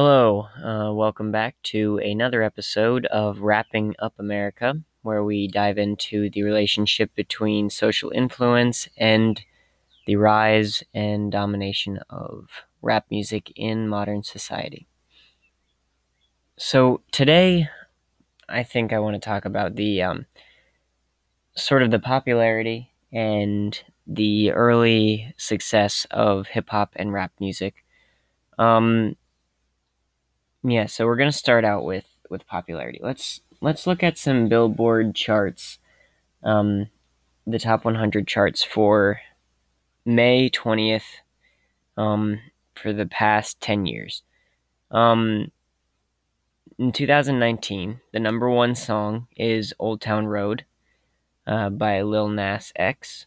Hello, uh, welcome back to another episode of Wrapping Up America, where we dive into the relationship between social influence and the rise and domination of rap music in modern society. So, today, I think I want to talk about the um, sort of the popularity and the early success of hip hop and rap music. Um, yeah, so we're gonna start out with with popularity. Let's let's look at some Billboard charts, um, the top 100 charts for May 20th, um, for the past 10 years. Um, in 2019, the number one song is Old Town Road uh, by Lil Nas X.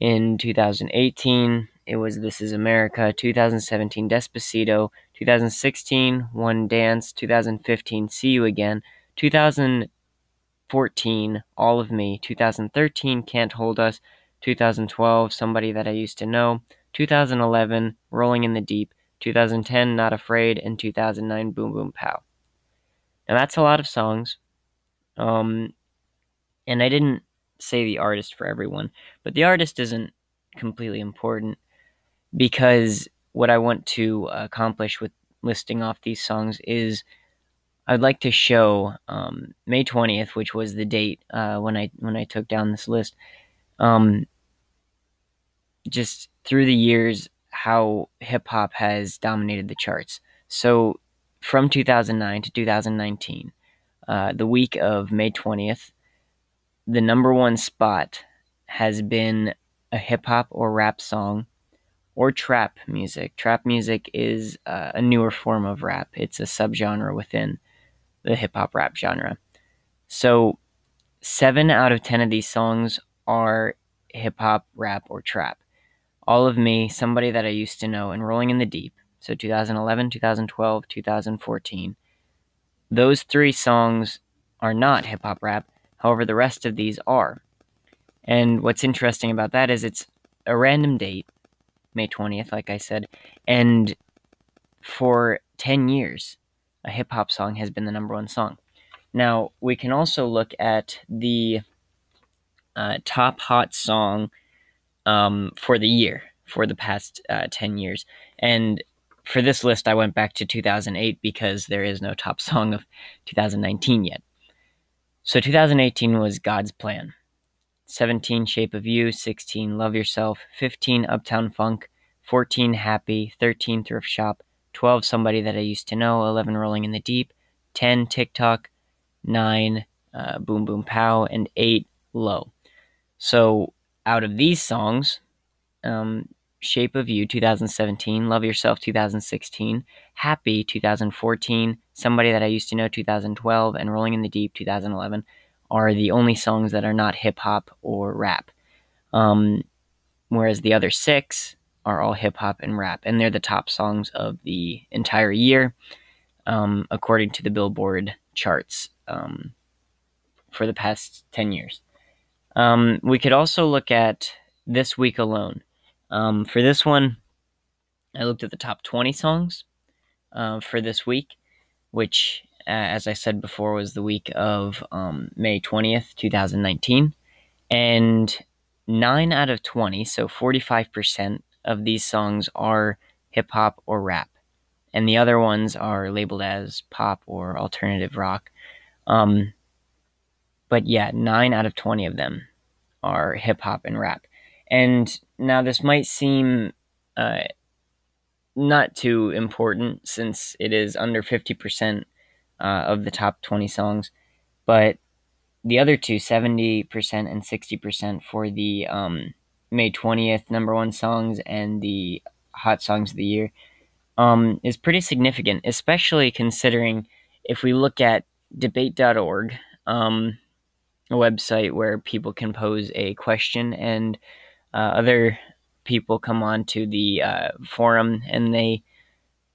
In 2018, it was This Is America. 2017, Despacito. 2016, One Dance. 2015, See You Again. 2014, All of Me. 2013, Can't Hold Us. 2012, Somebody That I Used to Know. 2011, Rolling in the Deep. 2010, Not Afraid. And 2009, Boom Boom Pow. Now that's a lot of songs. Um, and I didn't say the artist for everyone, but the artist isn't completely important because what I want to accomplish with listing off these songs is I'd like to show um, May 20th, which was the date uh, when I when I took down this list. Um, just through the years, how hip hop has dominated the charts. So from 2009 to 2019, uh, the week of May 20th, the number one spot has been a hip hop or rap song or trap music. Trap music is uh, a newer form of rap, it's a subgenre within the hip hop rap genre. So, seven out of ten of these songs are hip hop, rap, or trap. All of Me, Somebody That I Used to Know, and Rolling in the Deep. So, 2011, 2012, 2014. Those three songs are not hip hop rap, However, the rest of these are. And what's interesting about that is it's a random date, May 20th, like I said, and for 10 years, a hip hop song has been the number one song. Now, we can also look at the uh, top hot song um, for the year, for the past uh, 10 years. And for this list, I went back to 2008 because there is no top song of 2019 yet. So 2018 was God's plan. 17 Shape of You, 16 Love Yourself, 15 Uptown Funk, 14 Happy, 13 Thrift Shop, 12 Somebody That I Used to Know, 11 Rolling in the Deep, 10 TikTok, 9 uh, Boom Boom Pow, and 8 Low. So out of these songs, um, Shape of You 2017, Love Yourself 2016, Happy 2014, Somebody That I Used to Know 2012, and Rolling in the Deep 2011 are the only songs that are not hip hop or rap. Um, whereas the other six are all hip hop and rap, and they're the top songs of the entire year, um, according to the Billboard charts um, for the past 10 years. Um, we could also look at this week alone. Um, for this one, I looked at the top 20 songs uh, for this week, which, as I said before, was the week of um, May 20th, 2019. And 9 out of 20, so 45% of these songs are hip hop or rap. And the other ones are labeled as pop or alternative rock. Um, but yeah, 9 out of 20 of them are hip hop and rap. And now this might seem uh, not too important since it is under 50% uh, of the top 20 songs, but the other two, 70% and 60% for the um, May 20th number one songs and the hot songs of the year, um, is pretty significant, especially considering if we look at debate.org, um, a website where people can pose a question and uh, other people come on to the uh, forum and they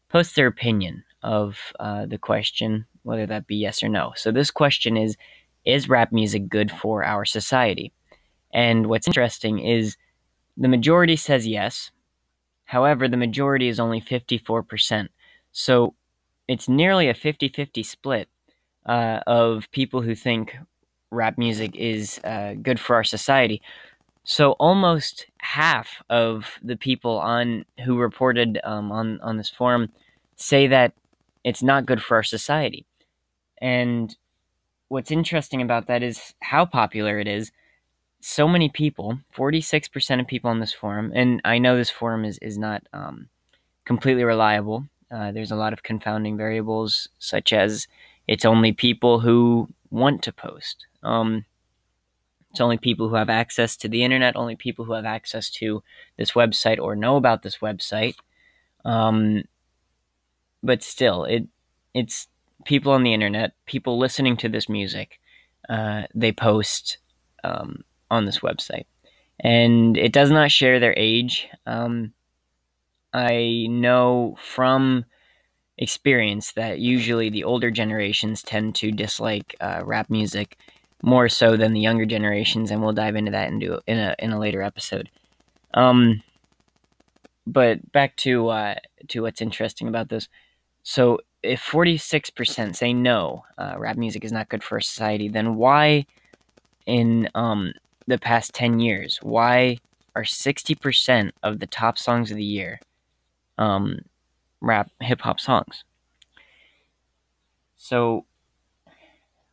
post their opinion of uh, the question, whether that be yes or no. So this question is Is rap music good for our society? And what's interesting is the majority says yes. However, the majority is only 54%. So it's nearly a 50-50 split uh, of people who think rap music is uh, good for our society. So almost half of the people on who reported um, on on this forum say that it's not good for our society. And what's interesting about that is how popular it is. So many people, 46% of people on this forum, and I know this forum is, is not um, completely reliable. Uh, there's a lot of confounding variables, such as it's only people who want to post. Um, it's only people who have access to the internet, only people who have access to this website or know about this website. Um, but still, it it's people on the internet, people listening to this music. Uh, they post um, on this website, and it does not share their age. Um, I know from experience that usually the older generations tend to dislike uh, rap music more so than the younger generations, and we'll dive into that into in a in a later episode. Um, but back to uh, to what's interesting about this. So, if forty six percent say no, uh, rap music is not good for society, then why, in um, the past ten years, why are sixty percent of the top songs of the year, um, rap hip hop songs? So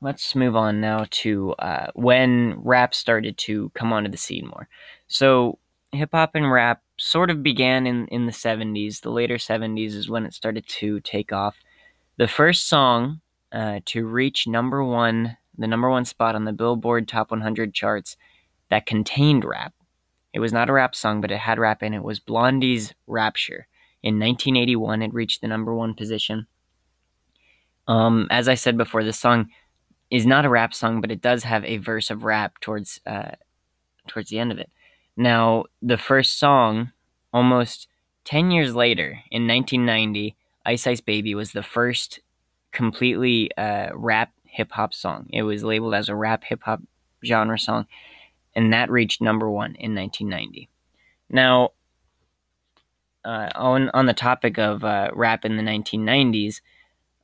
let's move on now to uh, when rap started to come onto the scene more. So hip hop and rap sort of began in, in the 70s. The later 70s is when it started to take off. The first song uh, to reach number one, the number one spot on the Billboard Top 100 charts that contained rap. It was not a rap song, but it had rap in it. Was Blondie's Rapture. In 1981, it reached the number one position. Um, as I said before, this song is not a rap song, but it does have a verse of rap towards uh, towards the end of it. Now, the first song, almost ten years later, in 1990, "Ice Ice Baby" was the first completely uh, rap hip hop song. It was labeled as a rap hip hop genre song, and that reached number one in 1990. Now, uh, on on the topic of uh, rap in the 1990s,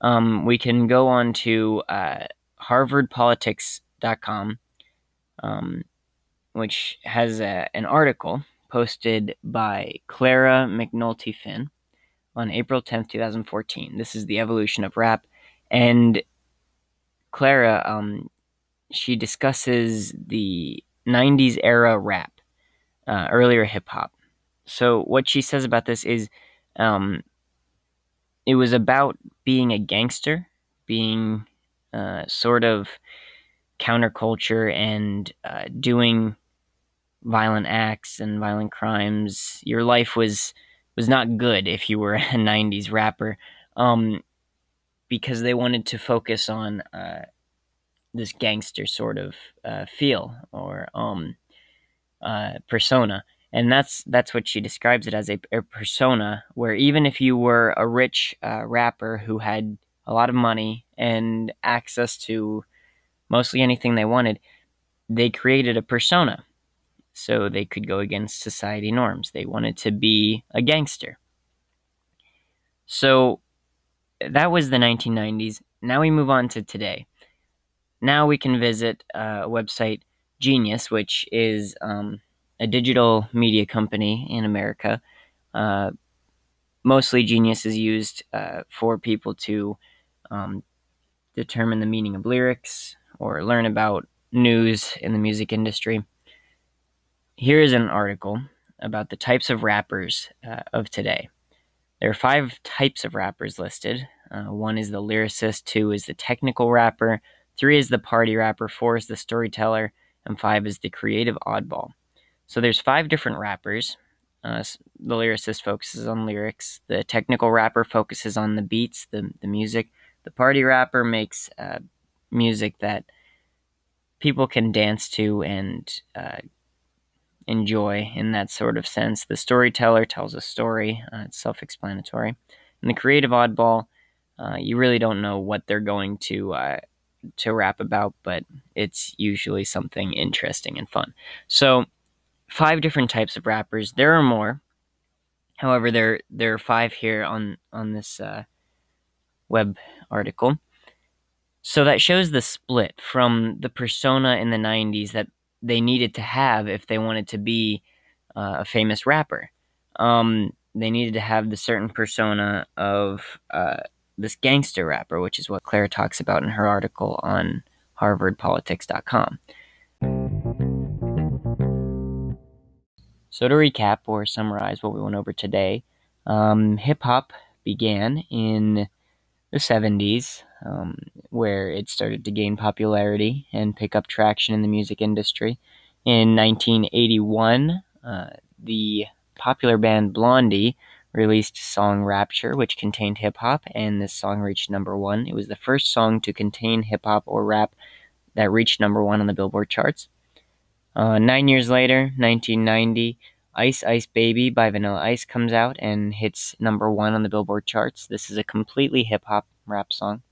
um, we can go on to uh, harvardpolitics.com, um, which has a, an article posted by Clara McNulty Finn on April 10th, 2014. This is the evolution of rap. And Clara, um, she discusses the 90s era rap, uh, earlier hip hop. So, what she says about this is um, it was about being a gangster, being uh, sort of counterculture and uh, doing violent acts and violent crimes. Your life was was not good if you were a '90s rapper, um, because they wanted to focus on uh, this gangster sort of uh, feel or um, uh, persona. And that's that's what she describes it as a, a persona, where even if you were a rich uh, rapper who had a lot of money and access to mostly anything they wanted, they created a persona so they could go against society norms. They wanted to be a gangster. So that was the 1990s. Now we move on to today. Now we can visit a website Genius, which is um, a digital media company in America. Uh, mostly, Genius is used uh, for people to um, determine the meaning of lyrics, or learn about news in the music industry. Here is an article about the types of rappers uh, of today. There are five types of rappers listed. Uh, one is the lyricist, two is the technical rapper, three is the party rapper, four is the storyteller, and five is the creative oddball. So there's five different rappers. Uh, the lyricist focuses on lyrics. The technical rapper focuses on the beats, the, the music. The party rapper makes uh, music that people can dance to and uh, enjoy in that sort of sense. The storyteller tells a story, uh, it's self explanatory. And the creative oddball, uh, you really don't know what they're going to. Uh, to rap about, but it's usually something interesting and fun. So, five different types of rappers. There are more. However, there there are five here on on this uh, web article. So that shows the split from the persona in the 90s that they needed to have if they wanted to be uh, a famous rapper. Um, they needed to have the certain persona of uh, this gangster rapper, which is what Claire talks about in her article on HarvardPolitics.com. So, to recap or summarize what we went over today, um, hip hop began in the 70s, um, where it started to gain popularity and pick up traction in the music industry. In 1981, uh, the popular band Blondie released song Rapture, which contained hip hop, and this song reached number one. It was the first song to contain hip hop or rap that reached number one on the Billboard charts. Uh, nine years later, 1990, Ice Ice Baby by Vanilla Ice comes out and hits number one on the Billboard charts. This is a completely hip hop rap song.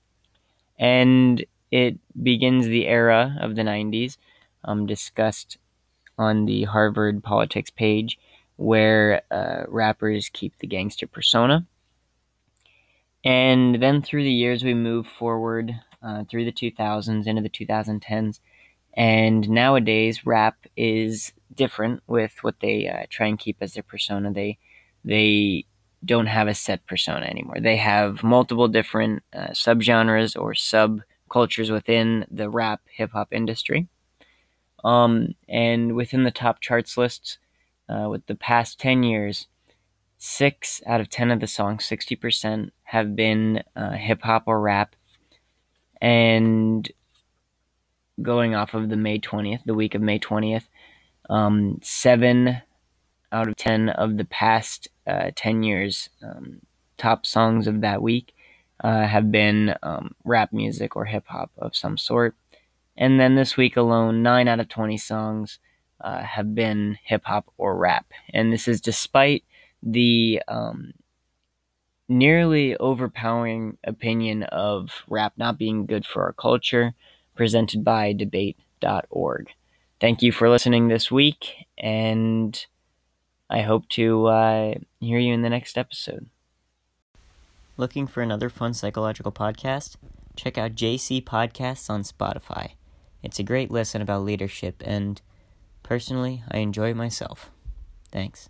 And it begins the era of the 90s, um, discussed on the Harvard Politics page where uh, rappers keep the gangster persona. And then through the years, we move forward uh, through the 2000s into the 2010s. And nowadays, rap is different with what they uh, try and keep as their persona. They they don't have a set persona anymore. They have multiple different uh, subgenres or subcultures within the rap hip hop industry. Um, and within the top charts lists, uh, with the past 10 years, six out of 10 of the songs, 60%, have been uh, hip hop or rap. And going off of the May 20th, the week of May 20th, um, seven out of 10 of the past uh, 10 years, um, top songs of that week uh, have been um, rap music or hip hop of some sort. And then this week alone, 9 out of 20 songs uh, have been hip hop or rap. And this is despite the um, nearly overpowering opinion of rap not being good for our culture, presented by debate.org. Thank you for listening this week, and I hope to uh, hear you in the next episode. Looking for another fun psychological podcast? Check out JC Podcasts on Spotify. It's a great listen about leadership and Personally, I enjoy myself. Thanks.